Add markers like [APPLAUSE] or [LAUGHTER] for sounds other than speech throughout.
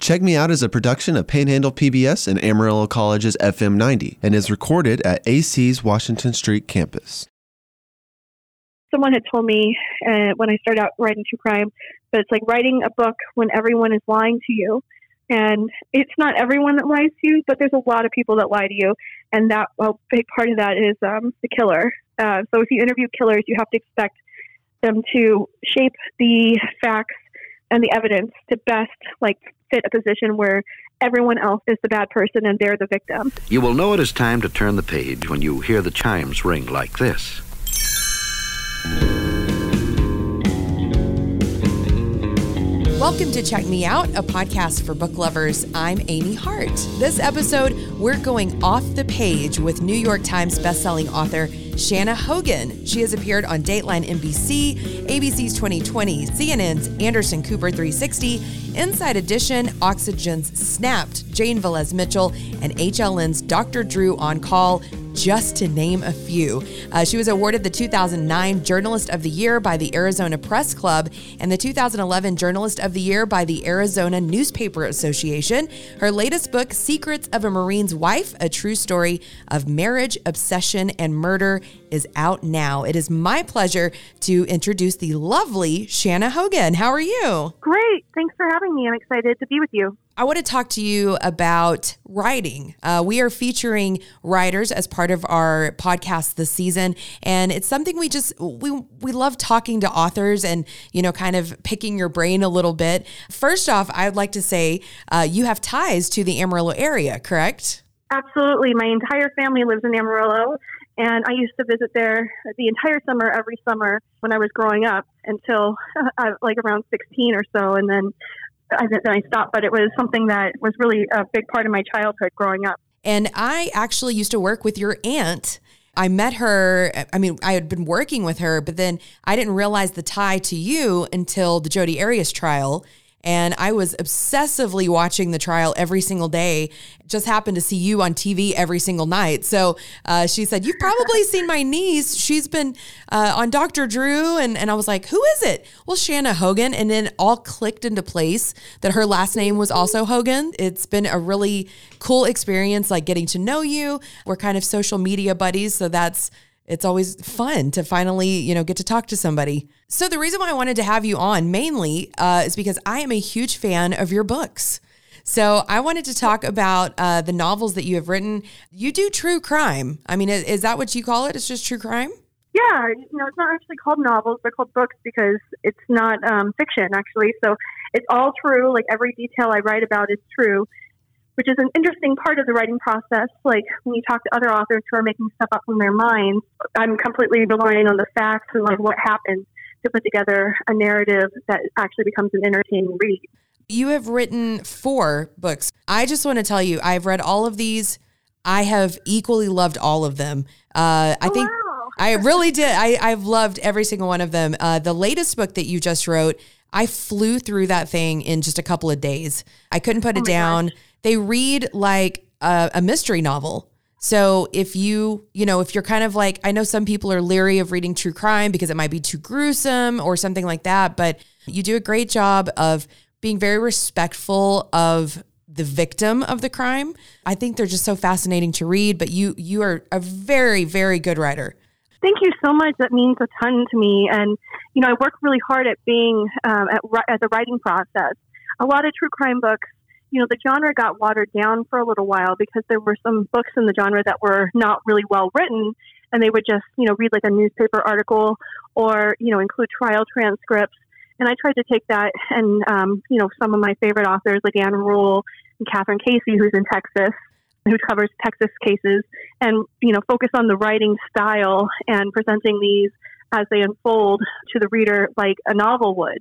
Check Me Out is a production of Panhandle PBS and Amarillo College's FM 90 and is recorded at AC's Washington Street campus. Someone had told me uh, when I started out writing true crime that it's like writing a book when everyone is lying to you. And it's not everyone that lies to you, but there's a lot of people that lie to you. And that, well, a big part of that is um, the killer. Uh, so if you interview killers, you have to expect them to shape the facts and the evidence to best like fit a position where everyone else is the bad person and they're the victim. You will know it is time to turn the page when you hear the chimes ring like this. Welcome to Check Me Out, a podcast for book lovers. I'm Amy Hart. This episode, we're going off the page with New York Times bestselling author Shanna Hogan. She has appeared on Dateline NBC, ABC's 2020, CNN's Anderson Cooper 360, Inside Edition, Oxygen's Snapped, Jane Velez Mitchell, and HLN's Dr. Drew on Call just to name a few. Uh, she was awarded the 2009 Journalist of the Year by the Arizona Press Club and the 2011 Journalist of the Year by the Arizona Newspaper Association. Her latest book, Secrets of a Marine's Wife, a true story of marriage, obsession, and murder, is out now. It is my pleasure to introduce the lovely Shanna Hogan. How are you? Great. Thanks for having me. I'm excited to be with you. I want to talk to you about writing. Uh, we are featuring writers as part of our podcast this season, and it's something we just we we love talking to authors and you know kind of picking your brain a little bit. First off, I'd like to say uh, you have ties to the Amarillo area, correct? Absolutely. My entire family lives in Amarillo, and I used to visit there the entire summer, every summer when I was growing up until [LAUGHS] uh, like around 16 or so. And then I, then I stopped, but it was something that was really a big part of my childhood growing up. And I actually used to work with your aunt. I met her. I mean, I had been working with her, but then I didn't realize the tie to you until the Jodi Arias trial. And I was obsessively watching the trial every single day. Just happened to see you on TV every single night. So uh, she said, You've probably seen my niece. She's been uh, on Dr. Drew. And, and I was like, Who is it? Well, Shanna Hogan. And then all clicked into place that her last name was also Hogan. It's been a really cool experience, like getting to know you. We're kind of social media buddies. So that's it's always fun to finally, you know, get to talk to somebody. So the reason why I wanted to have you on mainly uh, is because I am a huge fan of your books. So I wanted to talk about uh, the novels that you have written. You do true crime. I mean, is, is that what you call it? It's just true crime. Yeah, you know, it's not actually called novels; they're called books because it's not um, fiction, actually. So it's all true. Like every detail I write about is true which is an interesting part of the writing process. Like when you talk to other authors who are making stuff up in their minds, I'm completely relying on the facts and like what happened to put together a narrative that actually becomes an entertaining read. You have written four books. I just want to tell you, I've read all of these. I have equally loved all of them. Uh, I oh, think wow. I really did. I, I've loved every single one of them. Uh, the latest book that you just wrote, I flew through that thing in just a couple of days. I couldn't put oh it down. Gosh they read like a, a mystery novel. So if you, you know, if you're kind of like, I know some people are leery of reading true crime because it might be too gruesome or something like that, but you do a great job of being very respectful of the victim of the crime. I think they're just so fascinating to read, but you you are a very very good writer. Thank you so much. That means a ton to me. And you know, I work really hard at being um, at, at the writing process. A lot of true crime books you know, the genre got watered down for a little while because there were some books in the genre that were not really well written and they would just, you know, read like a newspaper article or, you know, include trial transcripts. And I tried to take that and, um, you know, some of my favorite authors like Ann Rule and Kathryn Casey, who's in Texas, who covers Texas cases, and, you know, focus on the writing style and presenting these as they unfold to the reader like a novel would.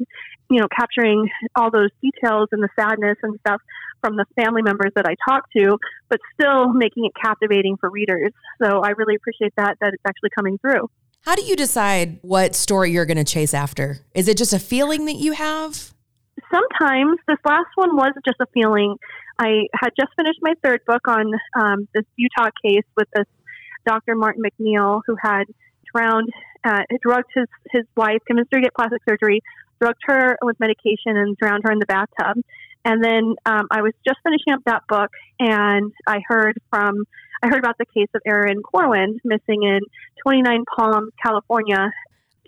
You know, capturing all those details and the sadness and stuff from the family members that I talk to, but still making it captivating for readers. So I really appreciate that, that it's actually coming through. How do you decide what story you're going to chase after? Is it just a feeling that you have? Sometimes. This last one was just a feeling. I had just finished my third book on um, this Utah case with this Dr. Martin MacNeill who had drowned, uh, drugged his, his wife, convinced her to get plastic surgery, drugged her with medication, and drowned her in the bathtub. And then um, I was just finishing up that book, and I heard from I heard about the case of Erin Corwin missing in 29 Palms, California.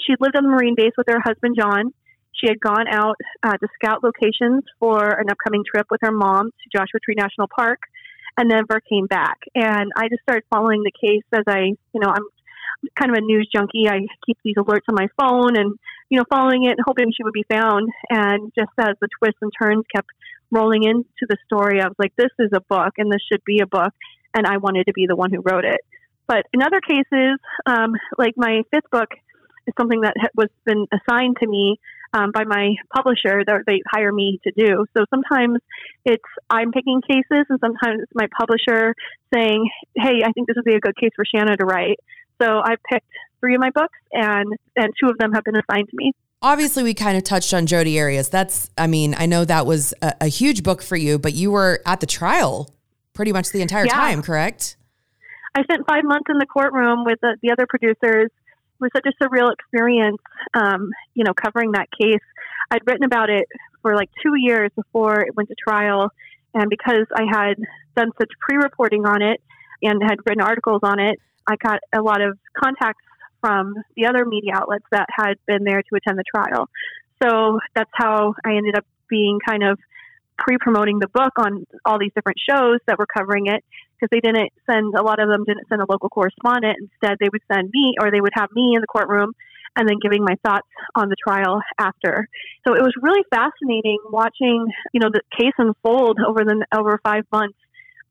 She lived on the Marine base with her husband John. She had gone out uh, to scout locations for an upcoming trip with her mom to Joshua Tree National Park, and never came back. And I just started following the case as I, you know, I'm kind of a news junkie. I keep these alerts on my phone and, you know, following it and hoping she would be found. And just as the twists and turns kept rolling into the story, I was like, this is a book and this should be a book. And I wanted to be the one who wrote it. But in other cases, um, like my fifth book is something that was been assigned to me um, by my publisher that they hire me to do. So sometimes it's I'm picking cases, and sometimes it's my publisher saying, "Hey, I think this would be a good case for Shanna to write." So I've picked three of my books, and and two of them have been assigned to me. Obviously, we kind of touched on Jodi Arias. That's, I mean, I know that was a, a huge book for you, but you were at the trial pretty much the entire yeah. time, correct? I spent five months in the courtroom with the, the other producers. It was such a surreal experience, um, you know, covering that case. I'd written about it for like two years before it went to trial. And because I had done such pre reporting on it and had written articles on it, I got a lot of contacts from the other media outlets that had been there to attend the trial. So that's how I ended up being kind of pre promoting the book on all these different shows that were covering it because they didn't send, a lot of them didn't send a local correspondent. Instead, they would send me or they would have me in the courtroom and then giving my thoughts on the trial after. So it was really fascinating watching, you know, the case unfold over the over five months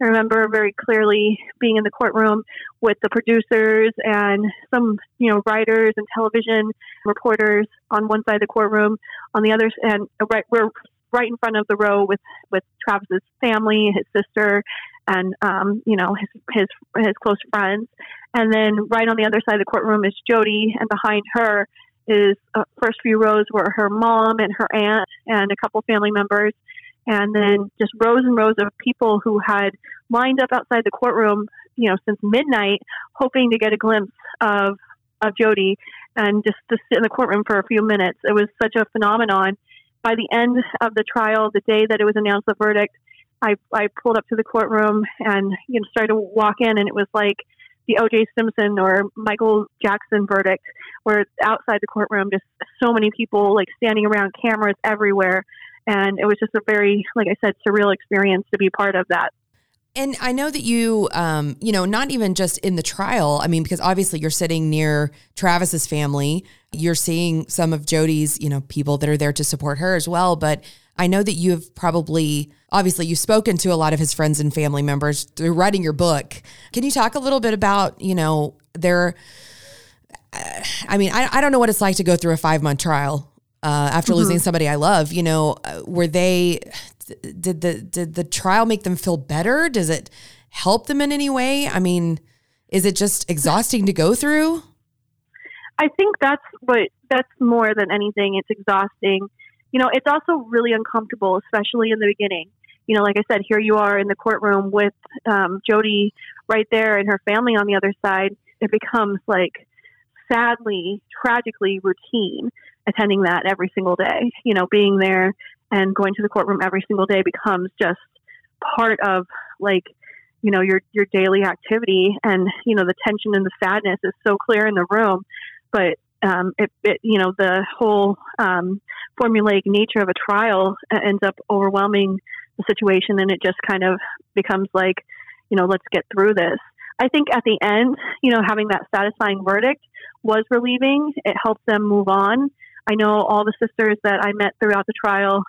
I remember very clearly being in the courtroom with the producers and some, you know, writers and television reporters on one side of the courtroom, on the other, and right, we're right in front of the row with with Travis's family, his sister, and um, you know his his his close friends, and then right on the other side of the courtroom is Jodi, and behind her is uh, first few rows were her mom and her aunt and a couple family members and then mm. just rows and rows of people who had lined up outside the courtroom, you know, since midnight, hoping to get a glimpse of of Jodi and just to sit in the courtroom for a few minutes. It was such a phenomenon. By the end of the trial, the day that it was announced the verdict, I I pulled up to the courtroom and you know started to walk in, and it was like the O.J. Simpson or Michael Jackson verdict, where outside the courtroom, just so many people like standing around, cameras everywhere, and it was just a very, like I said, surreal experience to be part of that. And I know that you, um, you know, not even just in the trial. I mean, because obviously you're sitting near Travis's family. You're seeing some of Jodi's, you know, people that are there to support her as well. But I know that you have probably, obviously, you've spoken to a lot of his friends and family members through writing your book. Can you talk a little bit about, you know, their, I mean, I, I don't know what it's like to go through a five month trial uh, after mm-hmm. losing somebody I love. You know, uh, were they? Did the did the trial make them feel better? Does it help them in any way? I mean, is it just exhausting to go through? I think that's what that's more than anything. It's exhausting. You know, it's also really uncomfortable, especially in the beginning. You know, like I said, here you are in the courtroom with um, Jodi right there and her family on the other side. It becomes like sadly, tragically routine attending that every single day. You know, being there and going to the courtroom every single day becomes just part of like you know your your daily activity. And you know the tension and the sadness is so clear in the room. But um, it, it you know the whole um, formulaic nature of a trial ends up overwhelming the situation and it just kind of becomes like you know let's get through this. I think at the end you know having that satisfying verdict was relieving. It helped them move on I know all the sisters that I met throughout the trial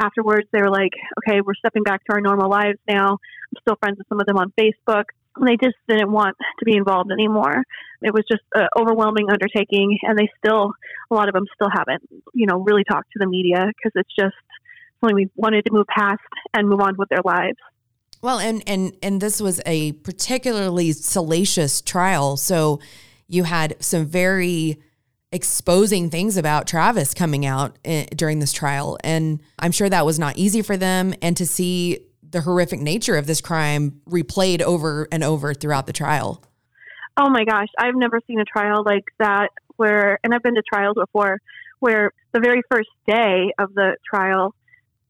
afterwards, they were like, okay, we're stepping back to our normal lives now. I'm still friends with some of them on Facebook. And they just didn't want to be involved anymore. It was just an overwhelming undertaking, and they still, a lot of them still haven't, you know, really talked to the media because it's just something we wanted to move past and move on with their lives. Well, and and and this was a particularly salacious trial, so you had some very exposing things about Travis coming out in, during this trial. And I'm sure that was not easy for them. And to see the horrific nature of this crime replayed over and over throughout the trial. Oh my gosh, I've never seen a trial like that where, and I've been to trials before, where the very first day of the trial,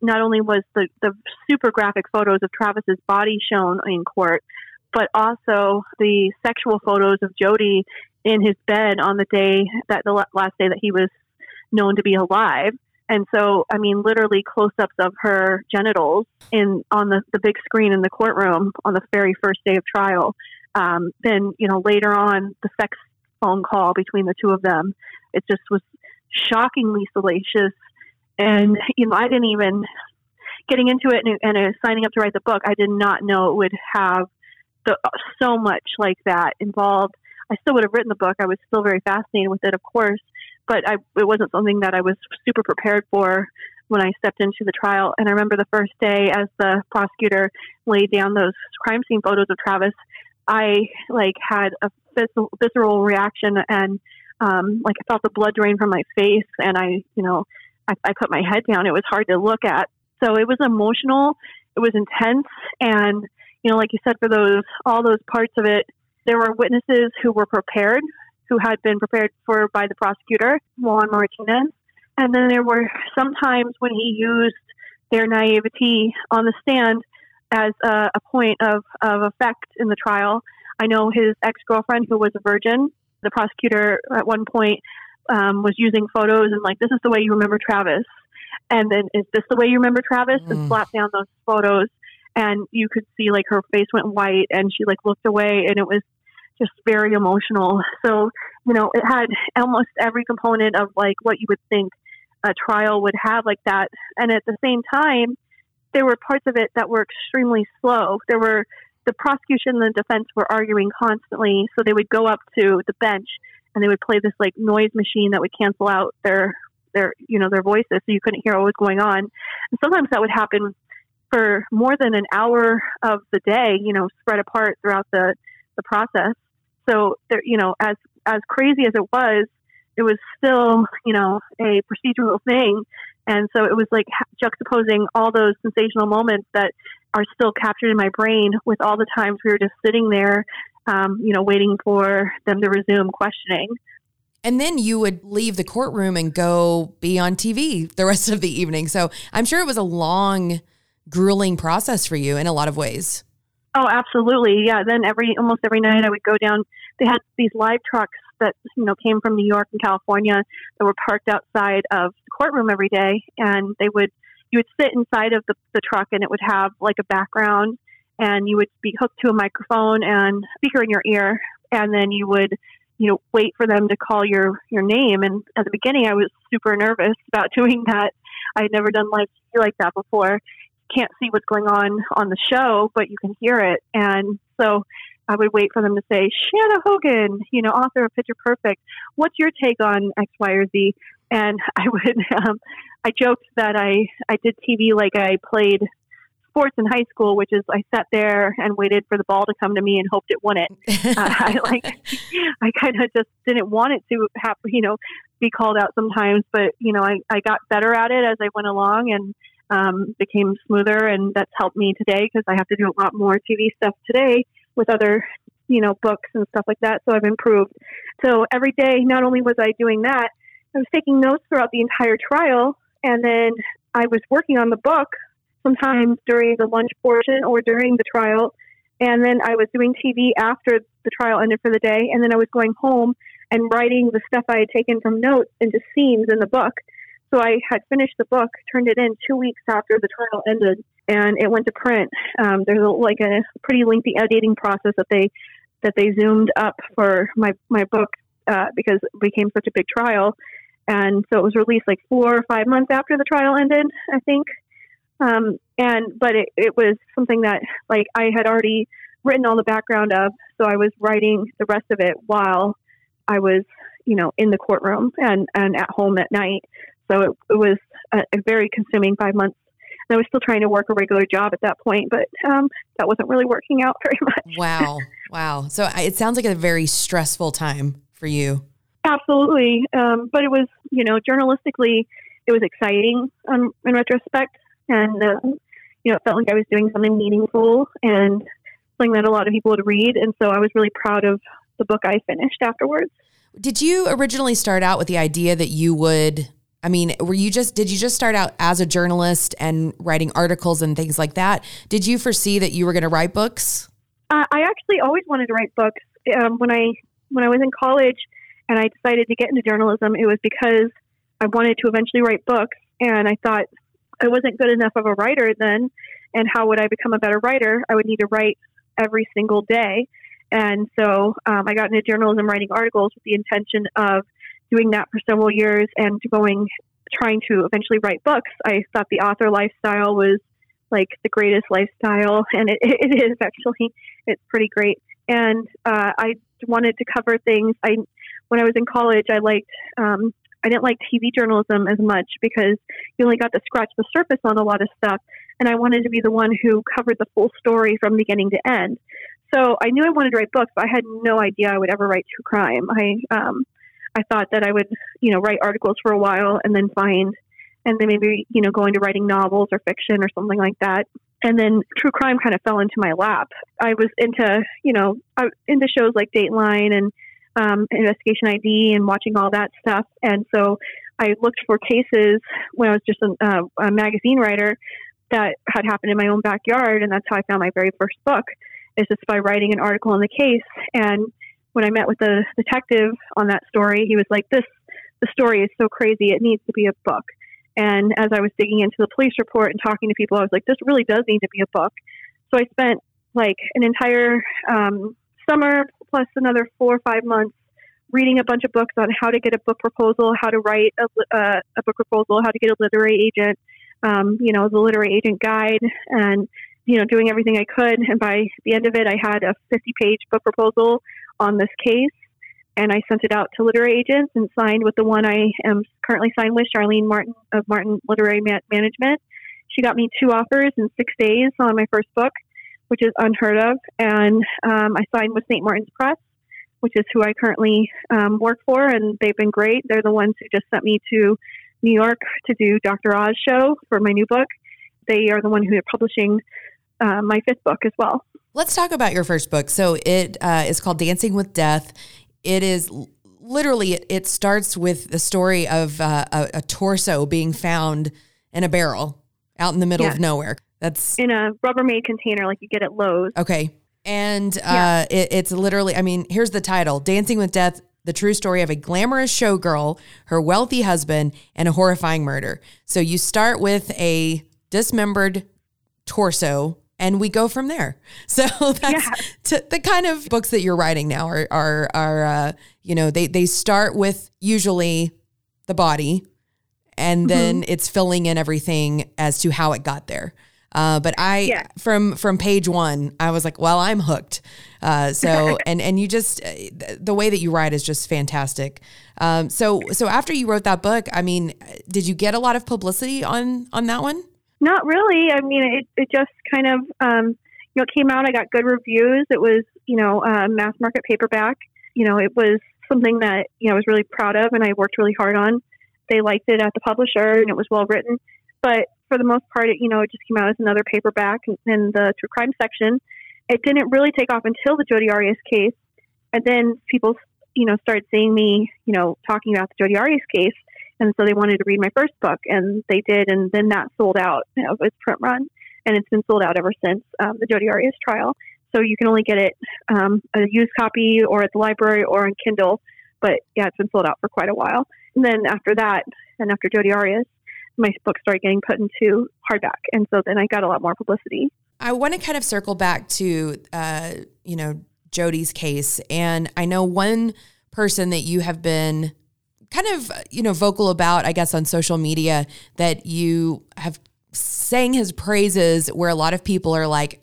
not only was the, the super graphic photos of Travis's body shown in court, but also the sexual photos of Jodi in his bed on the day that the last day that he was known to be alive. And so, I mean, literally close-ups of her genitals in on the, the big screen in the courtroom on the very first day of trial. Um, then, you know, later on, the sex phone call between the two of them. It just was shockingly salacious. And, you know, I didn't even, getting into it and, and uh, signing up to write the book, I did not know it would have the, so much like that involved. I still would have written the book. I was still very fascinated with it, of course, but I, it wasn't something that I was super prepared for when I stepped into the trial. And I remember the first day as the prosecutor laid down those crime scene photos of Travis, I like had a visceral reaction and um, like I felt the blood drain from my face and I, you know, I, I put my head down. It was hard to look at. So it was emotional. It was intense. And, you know, like you said, for those, all those parts of it, there were witnesses who were prepared, who had been prepared for by the prosecutor, Juan Martinez. And then there were some times when he used their naivety on the stand as a, a point of, of effect in the trial. I know his ex girlfriend, who was a virgin, the prosecutor at one point um, was using photos and like, this is the way you remember Travis. And then, is this the way you remember Travis? Mm. And slapped down those photos. And you could see like her face went white and she like looked away and it was just very emotional. So, you know, it had almost every component of like what you would think a trial would have like that. And at the same time, there were parts of it that were extremely slow. There were the prosecution and the defense were arguing constantly, so they would go up to the bench and they would play this like noise machine that would cancel out their their you know their voices, so you couldn't hear what was going on. And sometimes that would happen for more than an hour of the day, you know, spread apart throughout the the process. So there, you know, as as crazy as it was, it was still you know a procedural thing and so it was like juxtaposing all those sensational moments that are still captured in my brain with all the times we were just sitting there, um, you know, waiting for them to resume questioning. And then you would leave the courtroom and go be on TV the rest of the evening. So I'm sure it was a long, grueling process for you in a lot of ways. Oh, absolutely. Yeah. Then every almost every night I would go down. They had these live trucks that you know came from New York and California that were parked outside of the courtroom every day, and they would you would sit inside of the, the truck and it would have like a background, and you would be hooked to a microphone and speaker in your ear, and then you would you know wait for them to call your your name. And at the beginning, I was super nervous about [LAUGHS] doing that. I had never done live TV like that before. Can't see what's going on on the show, but you can hear it, and so I would wait for them to say, Shanna Hogan, you know, author of Picture Perfect, what's your take on X, Y, or Z? And [LAUGHS] I would, um, I joked that I, I did TV like I played sports in high school, which is I sat there and waited for the ball to come to me and hoped it won it. [LAUGHS] uh, I like, [LAUGHS] I kind of just didn't want it to have, you know, be called out sometimes, but you know, I, I got better at it as I went along and um, became smoother, and that's helped me today because I have to do a lot more TV stuff today with other you know books and stuff like that so i've improved. So every day not only was i doing that i was taking notes throughout the entire trial and then i was working on the book sometimes during the lunch portion or during the trial and then i was doing tv after the trial ended for the day and then i was going home and writing the stuff i had taken from notes into scenes in the book so i had finished the book turned it in two weeks after the trial ended and it went to print. Um, there's a, like a pretty lengthy editing process that they that they zoomed up for my my book uh, because it became such a big trial, and so it was released like four or five months after the trial ended, I think. Um, and but it, it was something that like I had already written all the background of, so I was writing the rest of it while I was you know in the courtroom and and at home at night. So it, it was a, a very consuming five months I was still trying to work a regular job at that point, but um, that wasn't really working out [LAUGHS] very much. Wow. Wow. So it sounds like a very stressful time for you. Absolutely. Um, but it was, you know, journalistically, it was exciting um, in retrospect. And, uh, you know, it felt like I was doing something meaningful and something that a lot of people would read. And so I was really proud of the book I finished afterwards. Did you originally start out with the idea that you would I mean, were you just did you just start out as a journalist and writing articles and things like that? Did you foresee that you were going to write books? Uh, I actually always wanted to write books. Um, when I when I was in college and I decided to get into journalism, it was because I wanted to eventually write books, and I thought I wasn't good enough of a writer then. And how would I become a better writer? I would need to write every single day. And so um, I got into journalism writing articles with the intention of doing that for several years and going, trying to eventually write books. I thought the author lifestyle was like the greatest lifestyle, and it, [LAUGHS] it is actually. It's pretty great. And uh, I wanted to cover things. I, when I was in college, I liked. Um, I didn't like TV journalism as much because you only got to scratch the surface on a lot of stuff. And I wanted to be the one who covered the full story from beginning to end. So I knew I wanted to write books, but I had no idea I would ever write true crime. I um, I thought that I would, you know, write articles for a while and then find, and then maybe, you know, go into writing novels or fiction or something like that. And then true crime kind of fell into my lap. I was into, you know, I, into shows like Dateline and um, Investigation ID and watching all that stuff. And so I looked for cases when I was just a, uh, a magazine writer that had happened in my own backyard, and that's how I found my very first book. Is just by writing an article on the case and when I met with the detective on that story, he was like, "This the story is so crazy; it needs to be a book." And as I was digging into the police report and talking to people, I was like, "This really does need to be a book." So I spent like an entire um, summer plus another four or five months reading a bunch of books on how to get a book proposal, how to write a, uh, a book proposal, how to get a literary agent, um, you know, the literary agent guide, and you know, doing everything I could. And by the end of it, I had a 50 page book proposal on this case. And I sent it out to literary agents and signed with the one I am currently signed with, Sharlene Martin of Martin Literary Management. She got me two offers in six days on my first book, which is unheard of. And um, I signed with St. Martin's Press, which is who I currently um, work for, and they've been great. They're the ones who just sent me to New York to do Dr. Oz show for my new book. They are the one who are publishing uh, my fifth book as well. Let's talk about your first book. So it uh, is called Dancing with Death. It is literally it, it starts with the story of uh, a, a, torso being found in a barrel out in the middle of nowhere. That's in a Rubbermaid container like you get at Lowe's. Okay, and uh, yeah. it, it's literally. I mean, here's the title: Dancing with Death. The true story of a glamorous showgirl, her wealthy husband, and a horrifying murder. So you start with a dismembered torso and we go from there. [LAUGHS] So that's yeah. the kind of books that you're writing now are are are uh, you know they they start with usually the body, and mm-hmm. then it's filling in everything as to how it got there. Uh, but I yeah. from from page one, I was like, well, I'm hooked. Uh, so [LAUGHS] and and you just uh, the way that you write is just fantastic. Um, so so after you wrote that book, I mean, did you get a lot of publicity on on that one? Not really. I mean, it, it just kind of, um, you know, it came out. I got good reviews. It was, you know, uh, mass market paperback. You know, it was something that, you know, I was really proud of and I worked really hard on. They liked it at the publisher and it was well written. But for the most part, it, you know, it just came out as another paperback in the true crime section. It didn't really take off until the Jodi Arias case. And then people, you know, started seeing me, you know, talking about the Jodi Arias case and so they wanted to read my first book, and they did, and then that sold out of its print run, and it's been sold out ever since um, the Jodi Arias trial. So you can only get it um, a used copy or at the library or on Kindle, but yeah, it's been sold out for quite a while. And then after that, and after Jodi Arias, my book started getting put into hardback, and so then I got a lot more publicity. I want to kind of circle back to, uh, you know, Jodi's case, and I know one person that you have been kind of, you know, vocal about, I guess, on social media that you have sang his praises where a lot of people are like,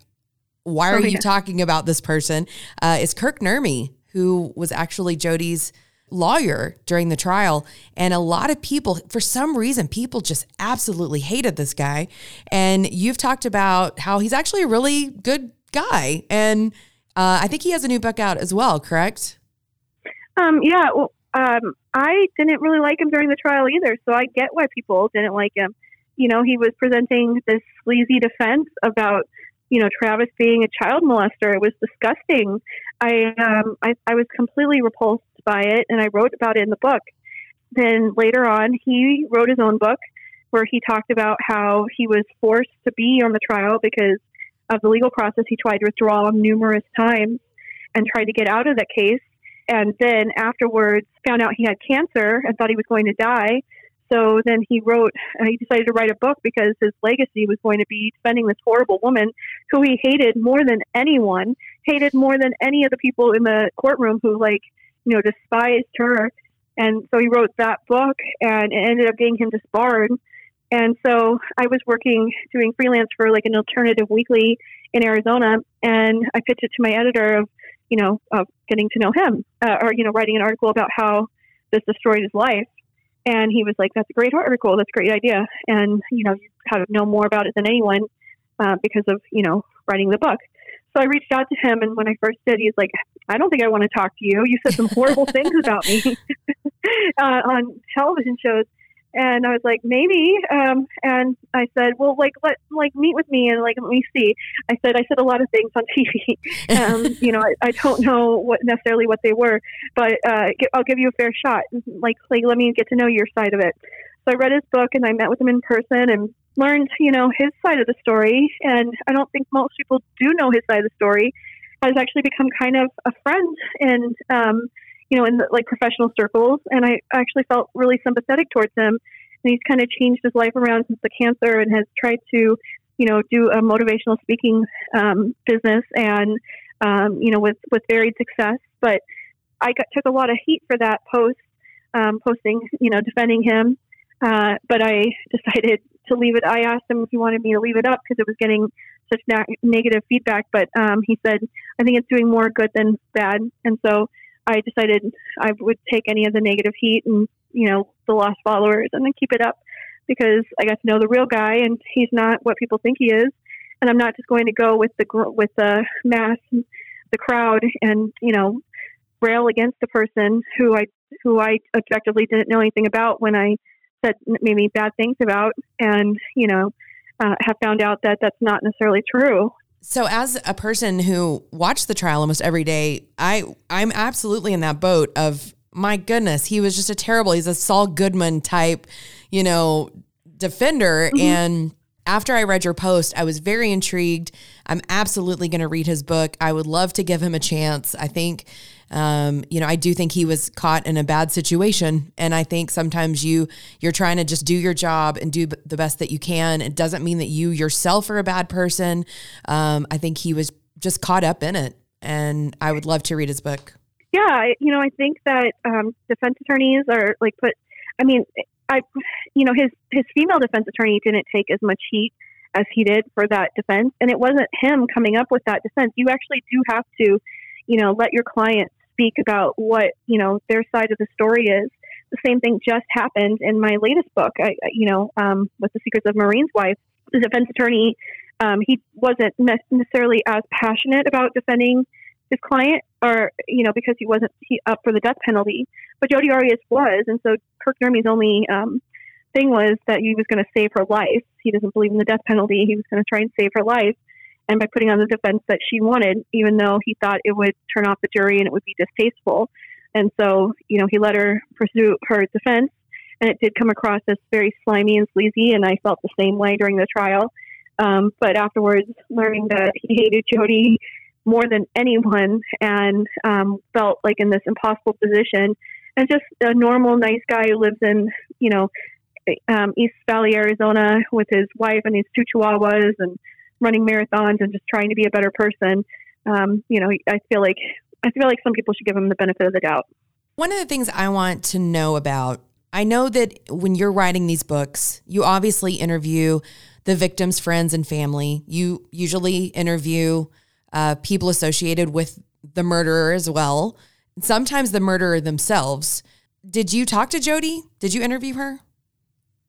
why are oh, yeah. you talking about this person? Uh, is Kirk Nurmi, who was actually Jodi's lawyer during the trial. And a lot of people, for some reason, people just absolutely hated this guy. And you've talked about how he's actually a really good guy. And uh, I think he has a new book out as well, correct? Um, yeah. Well, um, I didn't really like him during the trial either, so I get why people didn't like him. You know, he was presenting this sleazy defense about, you know, Travis being a child molester. It was disgusting. I, um, I, I was completely repulsed by it, and I wrote about it in the book. then later on, he wrote his own book where he talked about how he was forced to be on the trial because of the legal process. He tried to withdraw numerous times and tried to get out of that case. And then afterwards, found out he had cancer and thought he was going to die. So then he wrote, uh, he decided to write a book because his legacy was going to be defending this horrible woman who he hated more than anyone, hated more than any of the people in the courtroom who, like, you know, despised her. And so he wrote that book and it ended up getting him disbarred. And so I was working, doing freelance for like an alternative weekly in Arizona. And I pitched it to my editor of, you know, of getting to know him uh, or, you know, writing an article about how this destroyed his life. And he was like, that's a great article. That's a great idea. And, you know, you kind of know more about it than anyone uh, because of, you know, writing the book. So I reached out to him, and when I first did, he's like, "I don't think I want to talk to you. You said some horrible [LAUGHS] things about me [LAUGHS] uh, on television shows." And I was like, maybe. Um, and I said, well, like, let like meet with me and like let me see. I said, I said a lot of things on [LAUGHS] TV. um, you know, I, I don't know what necessarily what they were, but uh, I'll give you a fair shot. Like, like let me get to know your side of it. So I read his book and I met with him in person and learned, you know, his side of the story. And I don't think most people do know his side of the story. Has actually become kind of a friend and um, you know, in the, like professional circles. And I actually felt really sympathetic towards him. And he's kind of changed his life around since the cancer and has tried to, you know, do a motivational speaking um, business and, um, you know, with, with varied success. But I got, took a lot of heat for that post, um, posting, you know, defending him. Uh, but I [LAUGHS] decided to leave it. I asked him if he wanted me to leave it up because it was getting such na- negative feedback. But um, he said, I think it's doing more good than bad. And so I decided I would take any of the negative heat and you know the lost followers and then keep it up because I got to know the real guy and he's not what people think he is, and I'm not just going to go with the with the mass, the crowd, and you know rail against the person who I who I objectively didn't know anything about when I said maybe bad things about, and you know uh, have found out that that's not necessarily true. So as a person who watched the trial almost every day, I I'm absolutely in that boat of my goodness, he was just a terrible. He's a Saul Goodman type, you know, defender mm-hmm. and after I read your post, I was very intrigued. I'm absolutely going to read his book. I would love to give him a chance. I think, um, you know, I do think he was caught in a bad situation, and I think sometimes you you're trying to just do your job and do the best that you can. It doesn't mean that you yourself are a bad person. Um, I think he was just caught up in it, and I would love to read his book. Yeah, you know, I think that um, defense attorneys are like put. I mean, I, you know, his his female defense attorney didn't take as much heat as he did for that defense, and it wasn't him coming up with that defense. You actually do have to, you know, let your client speak about what you know their side of the story is. The same thing just happened in my latest book. I, you know, um, with the Secrets of Marine's Wife, the defense attorney, um, he wasn't necessarily as passionate about defending his client, or you know, because he wasn't he, up for the death penalty. But Jodi Arias was, and so Kirk Nurmi's only um, thing was that he was going to save her life. He doesn't believe in the death penalty. He was going to try and save her life, and by putting on the defense that she wanted, even though he thought it would turn off the jury and it would be distasteful. And so, you know, he let her pursue her defense, and it did come across as very slimy and sleazy. And I felt the same way during the trial. Um, but afterwards, learning that he hated Jodi more than anyone and um, felt like in this impossible position and just a normal nice guy who lives in you know um, east valley arizona with his wife and his two chihuahuas and running marathons and just trying to be a better person um, you know i feel like i feel like some people should give him the benefit of the doubt one of the things i want to know about i know that when you're writing these books you obviously interview the victim's friends and family you usually interview uh, people associated with the murderer as well. Sometimes the murderer themselves. Did you talk to Jodi? Did you interview her?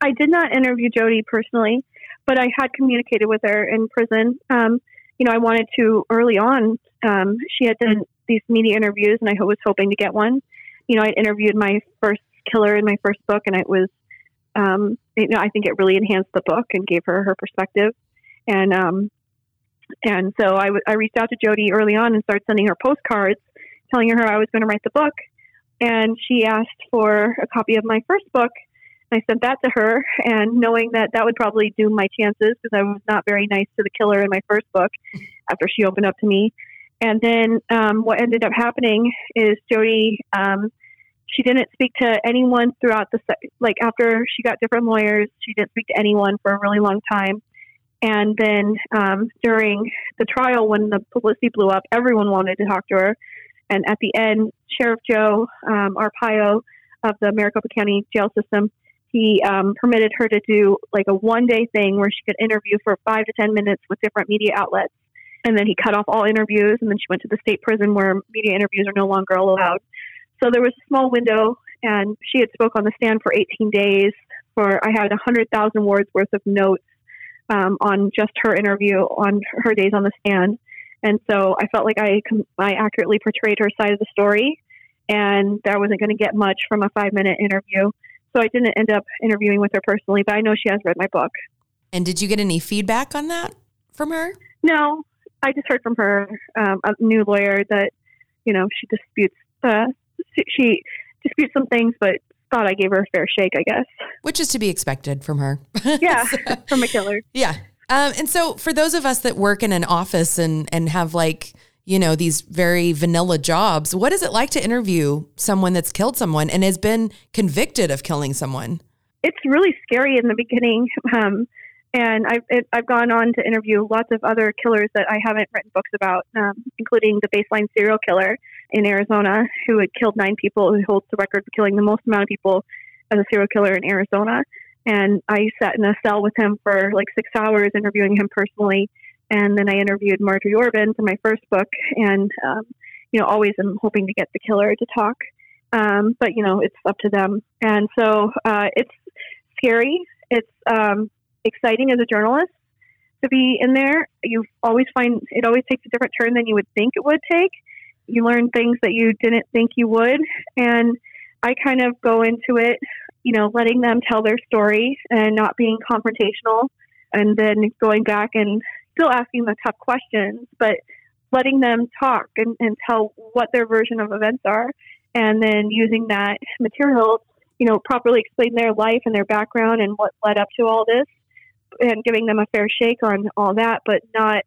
I did not interview Jodi personally, but I had communicated with her in prison. Um, you know, I wanted to early on. Um, she had done these media interviews, and I was hoping to get one. You know, I interviewed my first killer in my first book, and it was, um, you know, I think it really enhanced the book and gave her her perspective. And um, and so I, w- I reached out to Jodi early on and started sending her postcards telling her I was going to write the book. and she asked for a copy of my first book. I sent that to her, and knowing that that would probably doom my chances because I was not very nice to the killer in my first book after she opened up to me. And then um, what ended up happening is Jodi, um, she didn't speak to anyone throughout the, like after she got different lawyers, she didn't speak to anyone for a really long time. And then um, during the trial, when the publicity blew up, everyone wanted to talk to her. And at the end, Sheriff Joe um, Arpaio of the Maricopa County Jail System, he um, permitted her to do like a one day thing where she could interview for five to 10 minutes with different media outlets. And then he cut off all interviews, and then she went to the state prison where media interviews are no longer allowed. So there was a small window, and she had spoke on the stand for 18 days. For I had 100,000 words worth of notes um, on just her interview on her days on the stand. And so I felt like I I accurately portrayed her side of the story, and that wasn't going to get much from a five minute interview. So I didn't end up interviewing with her personally, but I know she has read my book. And did you get any feedback on that from her? No, I just heard from her, um, a new lawyer, that you know she disputes uh, she disputes some things, but thought I gave her a fair shake, I guess. Which is to be expected from her. [LAUGHS] Yeah, from a killer. Yeah. Um, and so for those of us that work in an office and and have like you know these very vanilla jobs, what is it like to interview someone that's killed someone and has been convicted of killing someone? It's really scary in the beginning. [LAUGHS] Um, and I've it, I've gone on to interview lots of other killers that I haven't written books about, um, including the baseline serial killer in Arizona who had killed nine people, who holds the record for killing the most amount of people as a serial killer in Arizona. And I sat in a cell with him for like six hours, interviewing him personally. And then I interviewed Marjorie Orbin for my first book, and um, you know, always I'm hoping to get the killer to talk. Um, but you know, it's up to them. And so uh, it's scary. It's um, exciting as a journalist to be in there. You always find it always takes a different turn than you would think it would take. You learn things that you didn't think you would, and I kind of go into it, you know, letting them tell their story and not being confrontational, and then going back and still asking the tough questions, but letting them talk and, and tell what their version of events are, and then using that material, you know, properly explain their life and their background and what led up to all this and giving them a fair shake on all that, but not,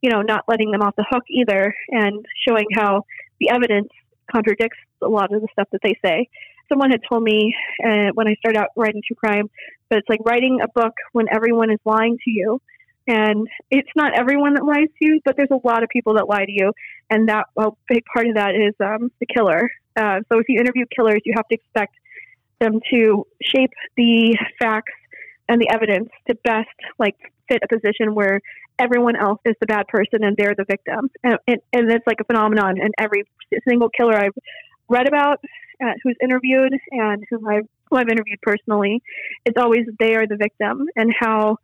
you know, not letting them off the hook either, and showing how the evidence contradicts a lot of the stuff that they say. Someone had told me uh, when I started out writing true crime, but it's like writing a book when everyone is lying to you. And it's not everyone that lies to you, but there's a lot of people that lie to you, and that a big part of that is um, the killer. Uh, so if you interview killers, you have to expect them to shape the facts and the evidence to best like fit a position where everyone else is the bad person and they're the victim. And, and, and it's like a phenomenon. And every single killer I've read about, uh, who's interviewed, and who I've, who I've interviewed personally, it's always they are the victim and how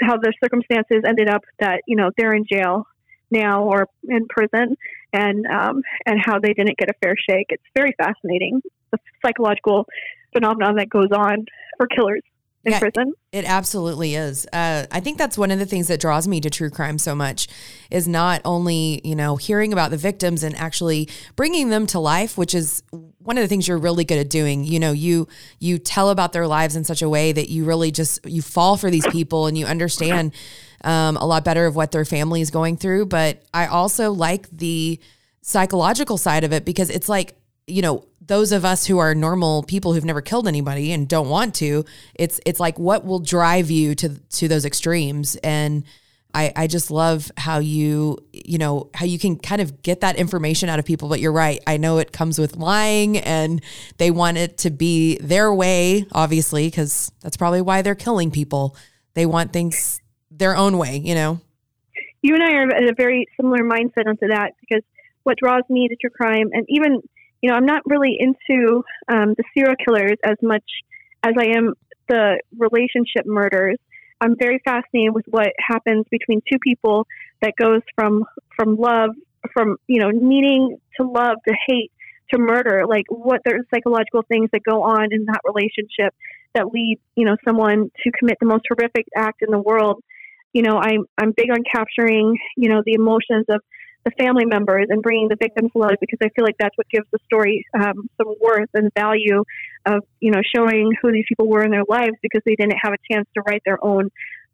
how the circumstances ended up that you know they're in jail now or in prison, and um, and how they didn't get a fair shake. It's very fascinating the psychological phenomenon that goes on for killers in yeah, prison. It absolutely is. Uh, I think that's one of the things that draws me to true crime so much is not only you know hearing about the victims and actually bringing them to life, which is one of the things you're really good at doing. You know, you you tell about their lives in such a way that you really just you fall for these people and you understand um, a lot better of what their family is going through. But I also like the psychological side of it because it's like you know those of us who are normal people who've never killed anybody and don't want to it's it's like what will drive you to to those extremes? And I, I just love how you you know how you can kind of get that information out of people but you're right. I know it comes with lying and they want it to be their way obviously because that's probably why they're killing people. They want things their own way you know? You and I are at a very similar mindset onto that because what draws me to true crime and even you know, I'm not really into um, the serial killers as much as I am the relationship murders. I'm very fascinated with what happens between two people that goes from from love, from you know needing to love to hate to murder. Like what the psychological things that go on in that relationship that lead you know someone to commit the most horrific act in the world. You know, I'm I'm big on capturing you know the emotions of the family members and bringing the victims life because I feel like that's what gives the story um, some worth and value of you know showing who these people were in their lives because they didn't have a chance to write their own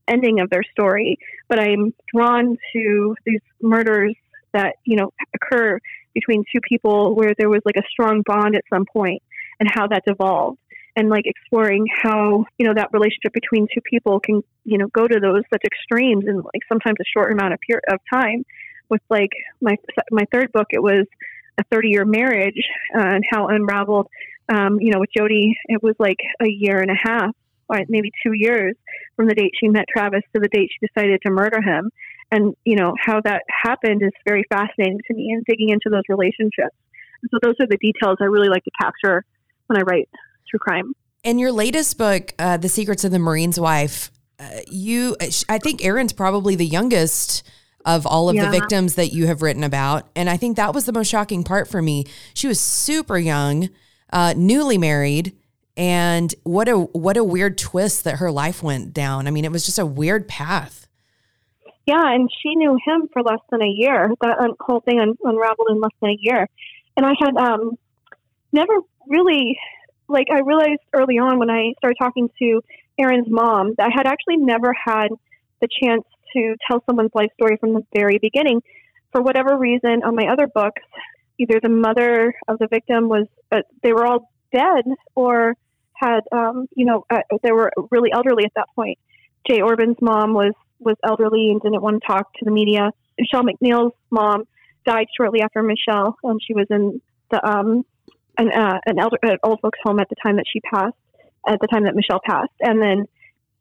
ending of their story. But I'm drawn to these murders that you know occur between two people where there was like a strong bond at some point and how that's evolved and like exploring how you know that relationship between two people can you know go to those such extremes in like sometimes a short amount of period of time with like my my third book it was a 30 year marriage uh, and how unraveled um, you know with Jodi, it was like a year and a half or maybe two years from the date she met travis to the date she decided to murder him. And you know how that happened is very fascinating to me and digging into those relationships. So those are the details i really like to capture when i write true crime. In your latest book uh, the secrets of the marine's wife uh, you i think erin's probably the youngest of all of yeah. the victims that you have written about and i think that was the most shocking part for me she was super young uh, newly married and what a what a weird twist that her life went down i mean it was just a weird path yeah, and she knew him for less than a year. That whole thing un- unraveled in less than a year. And I had um, never really, like, I realized early on when I started talking to Erin's mom that I had actually never had the chance to tell someone's life story from the very beginning. For whatever reason, on my other books, either the mother of the victim was, uh, they were all dead or had, um, you know, uh, they were really elderly at that point. Jay Orbin's mom was was elderly and didn't want to talk to the media. Michelle MacNeill's mom died shortly after Michelle, and she was in the um, an, uh, an elder an old folks home at the time that she passed, at the time that Michelle passed, and then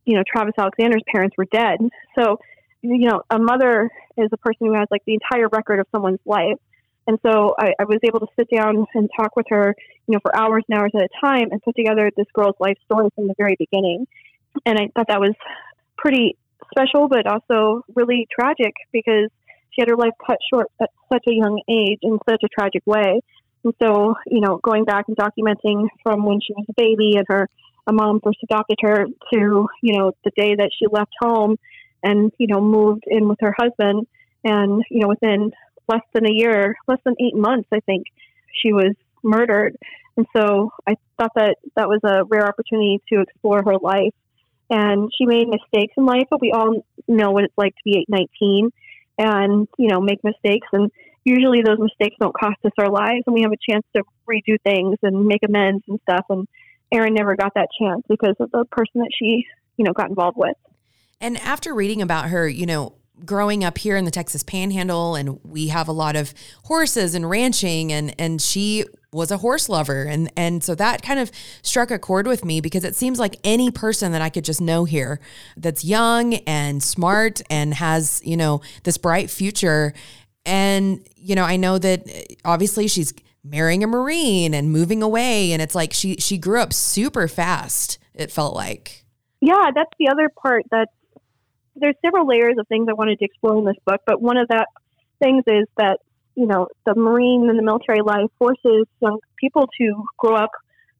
you know Travis Alexander's parents were dead. So you know a mother is a person who has like the entire record of someone's life. And so I, I was able to sit down and talk with her, you know, for hours and hours at a time and put together this girl's life story from the very beginning. And I thought that was pretty special, but also really tragic because she had her life cut short at such a young age in such a tragic way. And so, you know, going back and documenting from when she was a baby and her a mom first adopted her to, you know, the day that she left home and, you know, moved in with her husband. And, you know, within less than a year, less than eight months, I think, she was murdered. And so I thought that that was a rare opportunity to explore her life and she made mistakes in life, but we all know what it's like to be 19 and, you know, make mistakes. And usually those mistakes don't cost us our lives and we have a chance to redo things and make amends and stuff. And Erin never got that chance because of the person that she, you know, got involved with. And after reading about her, you know, growing up here in the Texas Panhandle, and we have a lot of horses and ranching, and and she was a horse lover, and and so that kind of struck a chord with me because it seems like any person that I could just know here that's young and smart and has you know this bright future, and you know I know that eh, obviously she's marrying a marine and moving away, and it's like she she grew up super fast. It felt like. Yeah, that's the other part that there's several layers of things I wanted to explore in this book, but one of that things is that you know the marine and the military life forces young people to grow up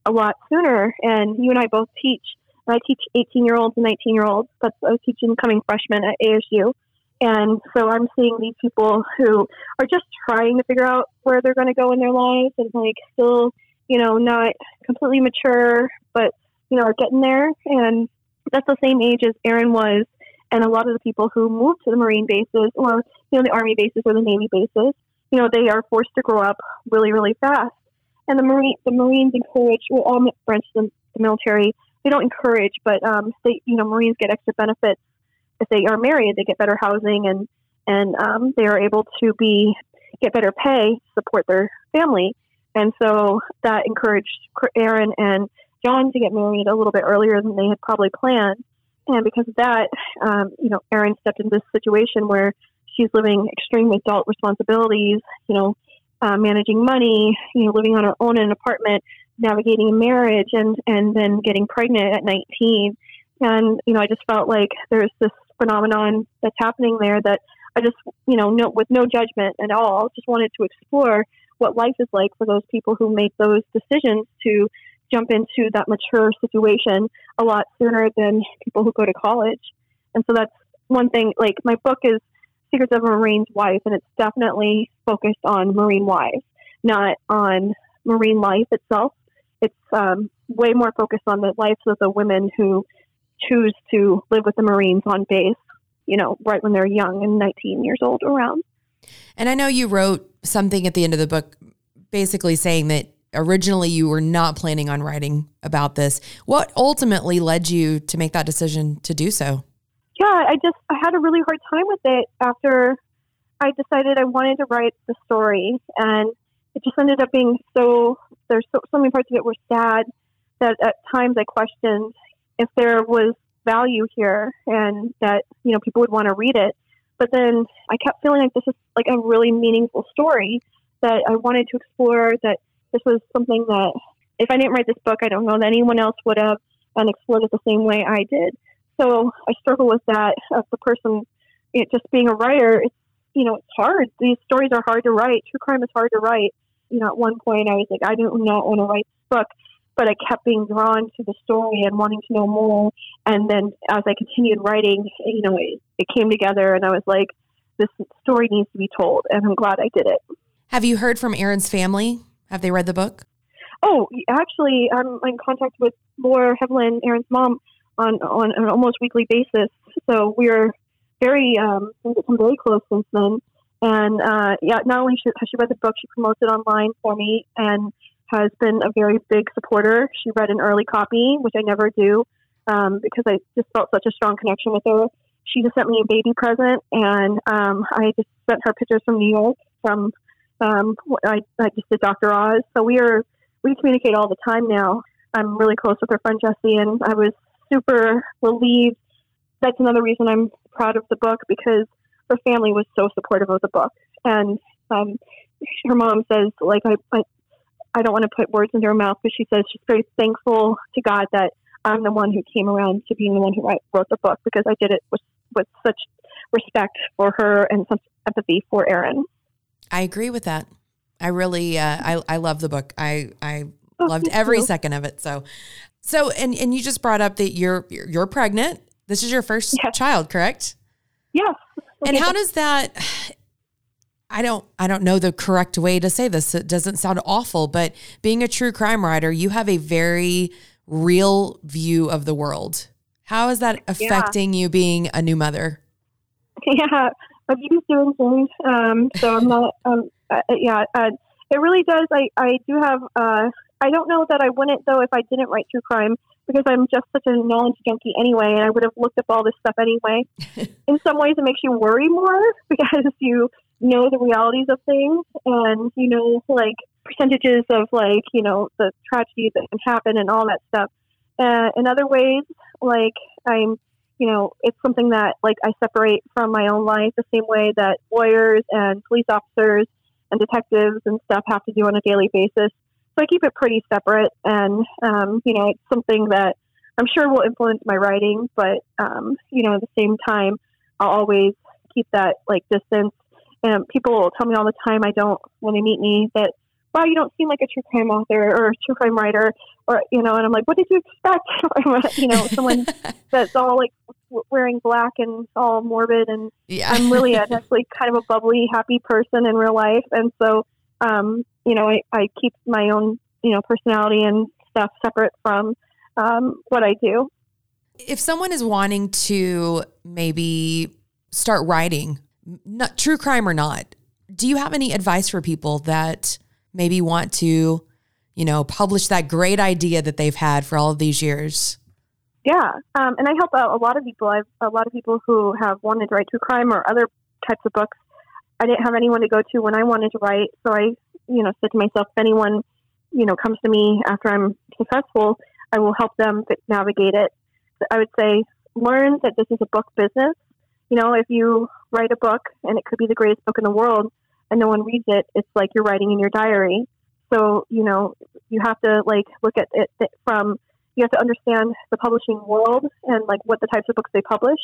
a lot sooner. And you and I both teach. I teach 18 year olds and 19 year olds. That's I teach incoming freshmen at ASU. And so I'm seeing these people who are just trying to figure out where they're going to go in their lives and like still, you know, not completely mature, but, you know, are getting there. And that's the same age as Erin was and a lot of the people who move to the Marine bases or, you know, the Army bases or the Navy bases, you know, they are forced to grow up really, really fast. And the Marine, the Marines encourage, well, all branches of the military, they don't encourage, but um, they, you know, Marines get extra benefits if they are married. They get better housing and and um, they are able to be get better pay, support their family. And so that encouraged Erin and John to get married a little bit earlier than they had probably planned. And because of that, um, you know, Erin stepped into this situation where she's living extreme adult responsibilities, you know, uh, managing money, you know, living on her own in an apartment, navigating a marriage, and and then getting pregnant at 19. And you know, I just felt like there's this phenomenon that's happening there that I just, you know, no, with no judgment at all, just wanted to explore what life is like for those people who make those decisions to jump into that mature situation a lot sooner than people who go to college. And so that's one thing, like my book is Secrets of a Marine's Wife, and it's definitely focused on Marine wives, not on marine life itself. It's um, way more focused on the lives of the women who choose to live with the Marines on base, you know, right when they're young and 19 years old around. And I know you wrote something at the end of the book basically saying that originally you were not planning on writing about this. What ultimately led you to make that decision to do so? Yeah, I just I had a really hard time with it after I decided I wanted to write the story and it just ended up being so there's so, so many parts of it were sad that at times I questioned if there was value here and that you know people would want to read it but then I kept feeling like this is like a really meaningful story that I wanted to explore that this was something that if I didn't write this book, I don't know that anyone else would have and explored it the same way I did. So I struggle with that as the person, you know, just being a writer. It's you know it's hard. These stories are hard to write. True crime is hard to write. You know, at one point I was like, I do not want to write this book, but I kept being drawn to the story and wanting to know more. And then as I continued writing, you know, it, it came together, and I was like, this story needs to be told, and I'm glad I did it. Have you heard from Erin's family? Have they read the book? Oh, actually, I'm in contact with Laura Hevlin, Erin's mom, on on an almost weekly basis. So we're very um, become very close since then. And uh, yeah, not only has she read the book, she promotes it online for me and has been a very big supporter. She read an early copy, which I never do um, because I just felt such a strong connection with her. She just sent me a baby present, and um, I just sent her pictures from New York from um, I, I just did Dr. Oz. So we are we communicate all the time now. I'm really close with her friend Jessie, and I was super relieved. That's another reason I'm proud of the book because her family was so supportive of the book, and um, her mom says like I, I I don't want to put words into her mouth, but she says she's very thankful to God that I'm the one who came around to being the one who wrote the book because I did it with with such respect for her and such empathy for Erin. I agree with that. I really, uh, I, I love the book. I, I oh, loved every second of it. So, so, and, and you just brought up that you're, you're pregnant. This is your first yes. child, correct? Yes. And how does that, I don't, I don't know the correct way to say this. It doesn't sound awful, but being a true crime writer, you have a very real view of the world. How is that affecting yeah. you being a new mother? [LAUGHS] Yeah, my baby's doing things. Um, so I'm not. Um, uh, yeah, uh, it really does. I I do have. Uh, I don't know that I wouldn't though if I didn't write true crime because I'm just such a knowledge junkie anyway, and I would have looked up all this stuff anyway. [LAUGHS] In some ways, it makes you worry more [LAUGHS] because you know the realities of things, and you know like percentages of like you know the tragedies that can happen and all that stuff. Uh, in other ways, like I'm you know, it's something that like I separate from my own life the same way that lawyers and police officers and detectives and stuff have to do on a daily basis. So I keep it pretty separate, and um, you know, it's something that I'm sure will influence my writing, but um, you know, at the same time, I'll always keep that like distance. And people tell me all the time I don't when they meet me that wow, you don't seem like a true crime author or a true crime writer, or you know, and I'm like, what did you expect? [LAUGHS] you know, someone [LAUGHS] that's all like wearing black and all morbid, and yeah. I'm really actually [LAUGHS] kind of a bubbly, happy person in real life, and so, um, you know, I, I keep my own, you know, personality and stuff separate from um, what I do. If someone is wanting to maybe start writing, not true crime or not, do you have any advice for people that maybe want to, you know, publish that great idea that they've had for all of these years? Yeah, um, and I help out a lot of people. I've a lot of people who have wanted to write true crime or other types of books. I didn't have anyone to go to when I wanted to write, so I, you know, said to myself, if anyone, you know, comes to me after I'm successful, I will help them navigate it. I would say learn that this is a book business. You know, if you write a book and it could be the greatest book in the world, and no one reads it, it's like you're writing in your diary. So, you know, you have to like look at it from, you have to understand the publishing world and like what the types of books they publish.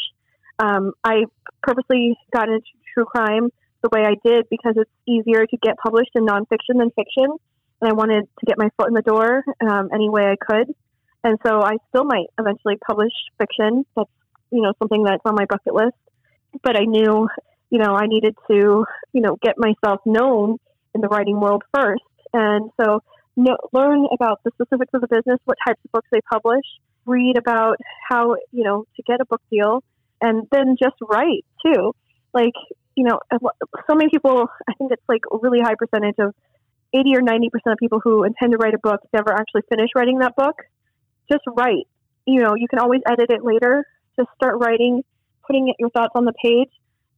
Um, I purposely got into true crime the way I did because it's easier to get published in nonfiction than fiction. And I wanted to get my foot in the door um, any way I could. And so I still might eventually publish fiction. That's, you know, something that's on my bucket list. But I knew you know, I needed to, you know, get myself known in the writing world first. And so know, learn about the specifics of the business, what types of books they publish, read about how, you know, to get a book deal, and then just write too. Like, you know, uh, so many people, I think it's like a really high percentage of 80 or 90% of people who intend to write a book never actually finish writing that book. Just write. You know, you can always edit it later. Just start writing, putting your thoughts on the page,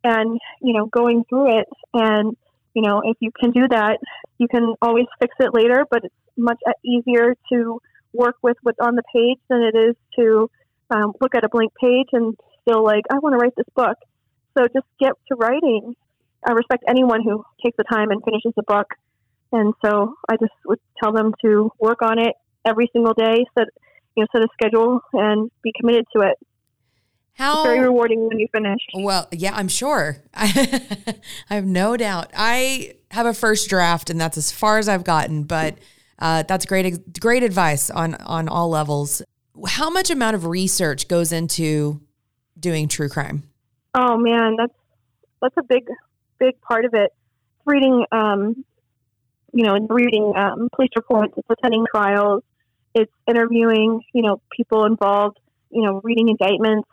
and, you know, going through it and you know, if you can do that, you can always fix it later, but it's much easier to work with what's on the page than it is to um, look at a blank page and feel like, I want to write this book. So just get to writing. I respect anyone who takes the time and finishes a book. And so I just would tell them to work on it every single day, set, you know, set a schedule and be committed to it. How it's very rewarding when you finish. Well, yeah, I'm sure. I, [LAUGHS] I have no doubt. I have a first draft, and that's as far as I've gotten. But uh, that's great, great advice on on all levels. How much amount of research goes into doing true crime? Oh man, that's that's a big, big part of it. Reading, um, you know, and reading um, police reports, it's attending trials, it's interviewing, you know, people involved, you know, reading indictments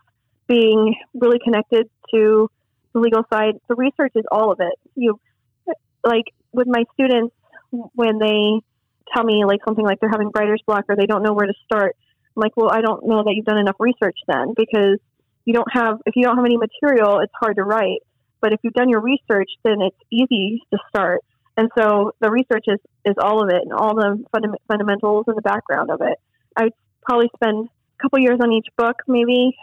being really connected to the legal side. The research is all of it. You like with my students when they tell me like something like they're having writer's block or they don't know where to start. I'm like, well, I don't know that you've done enough research then because you don't have if you don't have any material, it's hard to write. But if you've done your research, then it's easy to start. And so the research is, is all of it and all the funda- fundamentals and the background of it. I would probably spend a couple years on each book, maybe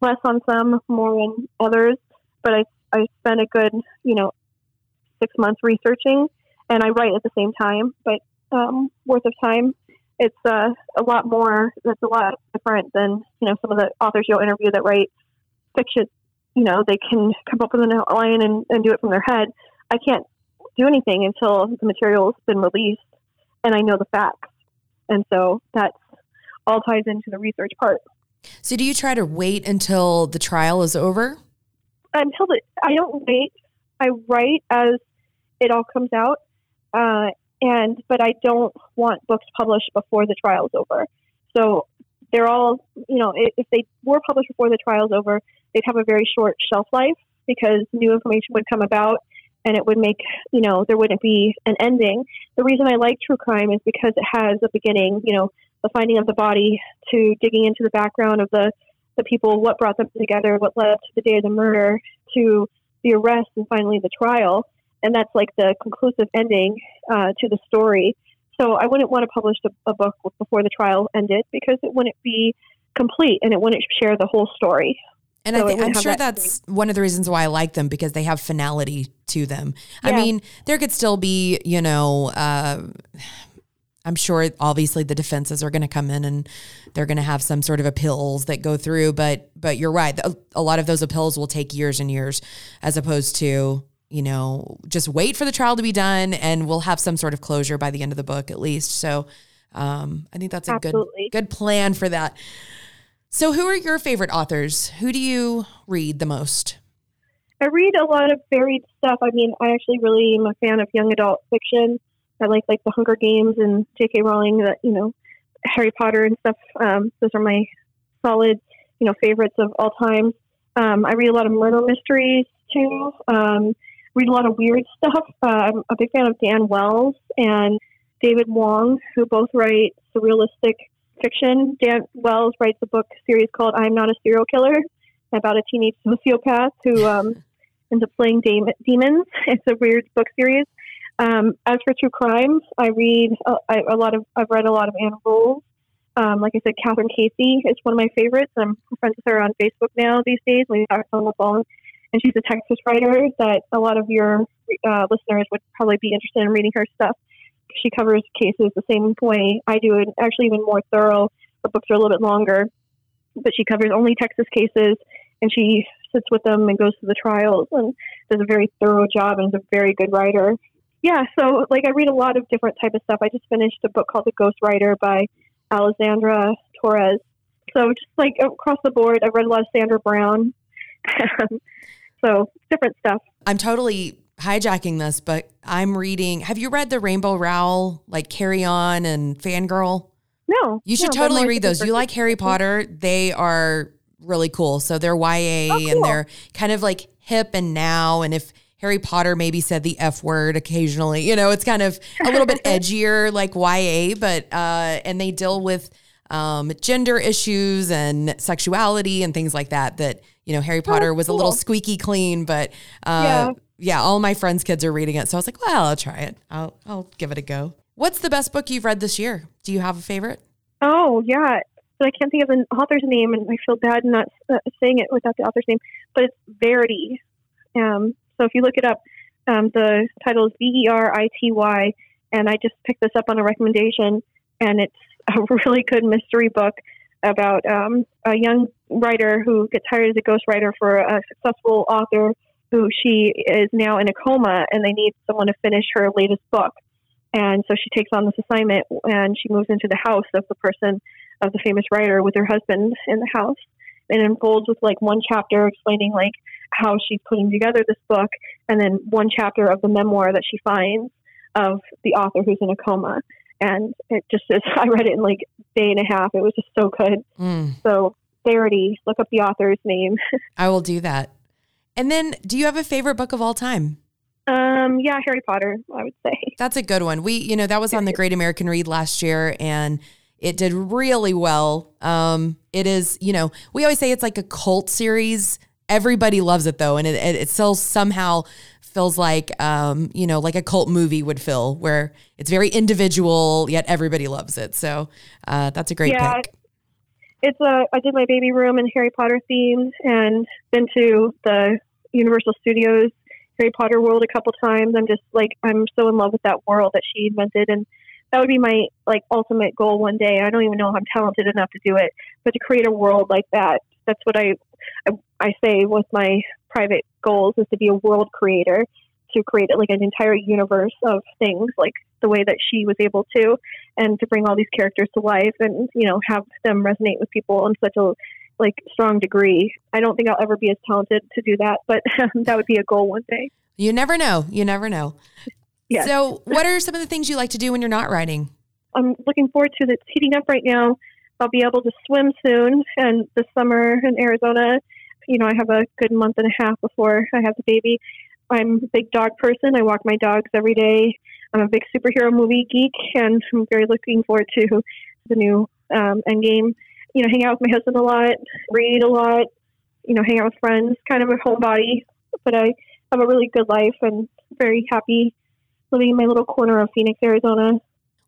less on some, more on others. But I I spent a good you know six months researching, and I write at the same time, but um, worth of time. It's uh, a lot more. That's a lot different than you know some of the authors you'll interview that write fiction. You know they can come up with an outline and, and do it from their head. I can't do anything until the material's been released and I know the facts. And so that's all ties into the research part. So do you try to wait until the trial is over? Until the, I don't wait. I write as it all comes out, uh, and but I don't want books published before the trial's over. So they're all, you know, if they were published before the trial's over, they'd have a very short shelf life because new information would come about and it would make, you know, there wouldn't be an ending. The reason I like true crime is because it has a beginning, you know, the finding of the body to digging into the background of the, the people, what brought them together, what led to the day of the murder, to the arrest, and finally the trial. And that's like the conclusive ending uh, to the story. So I wouldn't want to publish a, a book before the trial ended because it wouldn't be complete and it wouldn't share the whole story. And so I am sure that that's thing. one of the reasons why I like them because they have finality to them. Yeah. I mean, there could still be, you know, uh, I'm sure obviously the defenses are going to come in and they're going to have some sort of appeals that go through, but but you're right. A lot of those appeals will take years and years as opposed to, you know, just wait for the trial to be done and we'll have some sort of closure by the end of the book at least. So, um, I think that's a Absolutely. good good plan for that. So, who are your favorite authors? Who do you read the most? I read a lot of varied stuff. I mean, I actually really am a fan of young adult fiction. I like like the Hunger Games and J.K. Rowling, that you know, Harry Potter and stuff. Um, those are my solid, you know, favorites of all time. Um, I read a lot of murder mysteries too. Um, read a lot of weird [LAUGHS] stuff. Uh, I'm a big fan of Dan Wells and David Wong, who both write surrealistic fiction. Dan Wells writes a book series called "I'm Not a Serial Killer" about a teenage [LAUGHS] sociopath who um, ends up playing demons. [LAUGHS] It's a weird book series. Um, as for true crimes, I read a, a, lot of. I've read a lot of Ann Rule. Um, like I said, Kathryn Casey is one of my favorites. I'm friends with her on Facebook now these days. We talk on the phone, and she's a Texas writer that a lot of your uh, listeners would probably be interested in reading her stuff. She covers cases the same way I do, and actually even more thorough. Her books are a little bit longer, but she covers only Texas cases, and she sits with them and goes to the trials and does a very thorough job and is a very good writer yeah, so like I read a lot of different type of stuff. I just finished a book called The Ghost Writer by Alexandra Torres. So just like across the board, I've read a lot of Sandra Brown. [LAUGHS] so different stuff. I'm totally hijacking this, but I'm reading. Have you read the Rainbow Rowell, like Carry On and Fangirl? No, You should no, totally read those. You like Harry Potter? They are really cool. So they're YA Oh, and they're kind of like hip and now. And if Harry Potter maybe said the F word occasionally, you know, it's kind of a little bit [LAUGHS] edgier like YA, but uh and they deal with um gender issues and sexuality and things like that that, you know, Harry Potter was a little Oh, squeaky clean, but uh Yeah. yeah, all my friends' kids are reading it. So I was like, well, I'll try it. I'll I'll give it a go. What's the best book you've read this year? Do you have a favorite? Oh yeah, but I can't think of an author's name, and I feel bad not uh, saying it without the author's name. But it's Verity. Um, so if you look it up, um, the title is V E R I T Y, and I just picked this up on a recommendation, and it's [LAUGHS] a really good mystery book about um, a young writer who gets hired as a ghostwriter for a successful author who she is now in a coma, and they need someone to finish her latest book. And so she takes on this assignment and she moves into the house of the person, of the famous writer with her husband in the house. And it unfolds with like one chapter explaining like how she's putting together this book and then one chapter of the memoir that she finds of the author who's in a coma. And it just [LAUGHS] is, I read it in like a day and a half. It was just so good. Mm. So Verity, look up the author's name. [LAUGHS] I will do that. And then, do you have a favorite book of all time? um, yeah, Harry Potter, I would say. [LAUGHS] That's a good one. We, you know, that was on the Great American Read last year and it did really well. Um, it is, you know, we always say it's like a cult series. Everybody loves it though. And it, it, it still somehow feels like, um, you know, like a cult movie would feel where it's very individual, yet everybody loves it. So uh, that's a great Yeah, pick. it's a I did my baby room in Harry Potter themed and been to the Universal Studios Harry Potter world a couple times. I'm just like I'm so in love with that world that she invented and that would be my like ultimate goal one day. I don't even know if I'm talented enough to do it, but to create a world like that. That's what I I, say with my private goals is to be a world creator, to create like an entire universe of things like the way that she was able to and to bring all these characters to life and you know have them resonate with people on such a like strong degree. I don't think I'll ever be as talented to do that, but [LAUGHS] that would be a goal one day. You never know. You never know. Yes. So, what are some of the things you like to do when you're not writing? I'm looking forward to it. It's heating up right now. I'll be able to swim soon, and this summer in Arizona, you know, I have a good month and a half before I have the baby. I'm a big dog person. I walk my dogs every day. I'm a big superhero movie geek, and I'm very looking forward to the new um, Endgame. You know, hang out with my husband a lot, read a lot, you know, hang out with friends, kind of a homebody. But I have a really good life and very happy living in my little corner of Phoenix, Arizona.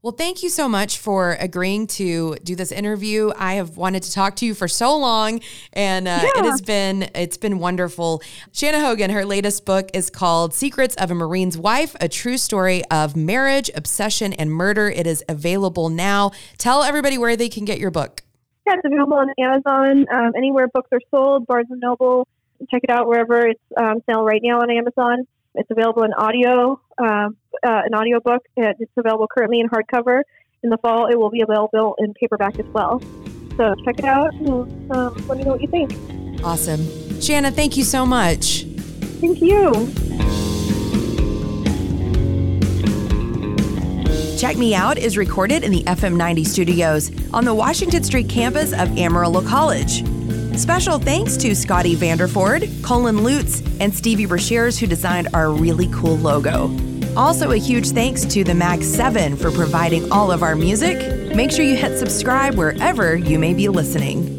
Well, thank you so much for agreeing to do this interview. I have wanted to talk to you for so long, and uh, it has been it's been wonderful. Shanna Hogan, her latest book is called "Secrets of a Marine's Wife: A True Story of Marriage, Obsession, and Murder." It is available now. Tell everybody where they can get your book. Yeah, it's available on Amazon, um, anywhere books are sold, Barnes and Noble. Check it out wherever it's um, sale right now on Amazon. It's available in audio, um, uh, an audio book. It's available currently in hardcover. In the fall, it will be available in paperback as well. So check it out and um, let me know what you think. Awesome, Shanna. Thank you so much. Thank you. Check Me Out is recorded in the FM90 studios on the Washington Street campus of Amarillo College. Special thanks to Scotty Vanderford, Colin Lutz, and Stevie Brashears who designed our really cool logo. Also, a huge thanks to the Mag 7 for providing all of our music. Make sure you hit subscribe wherever you may be listening.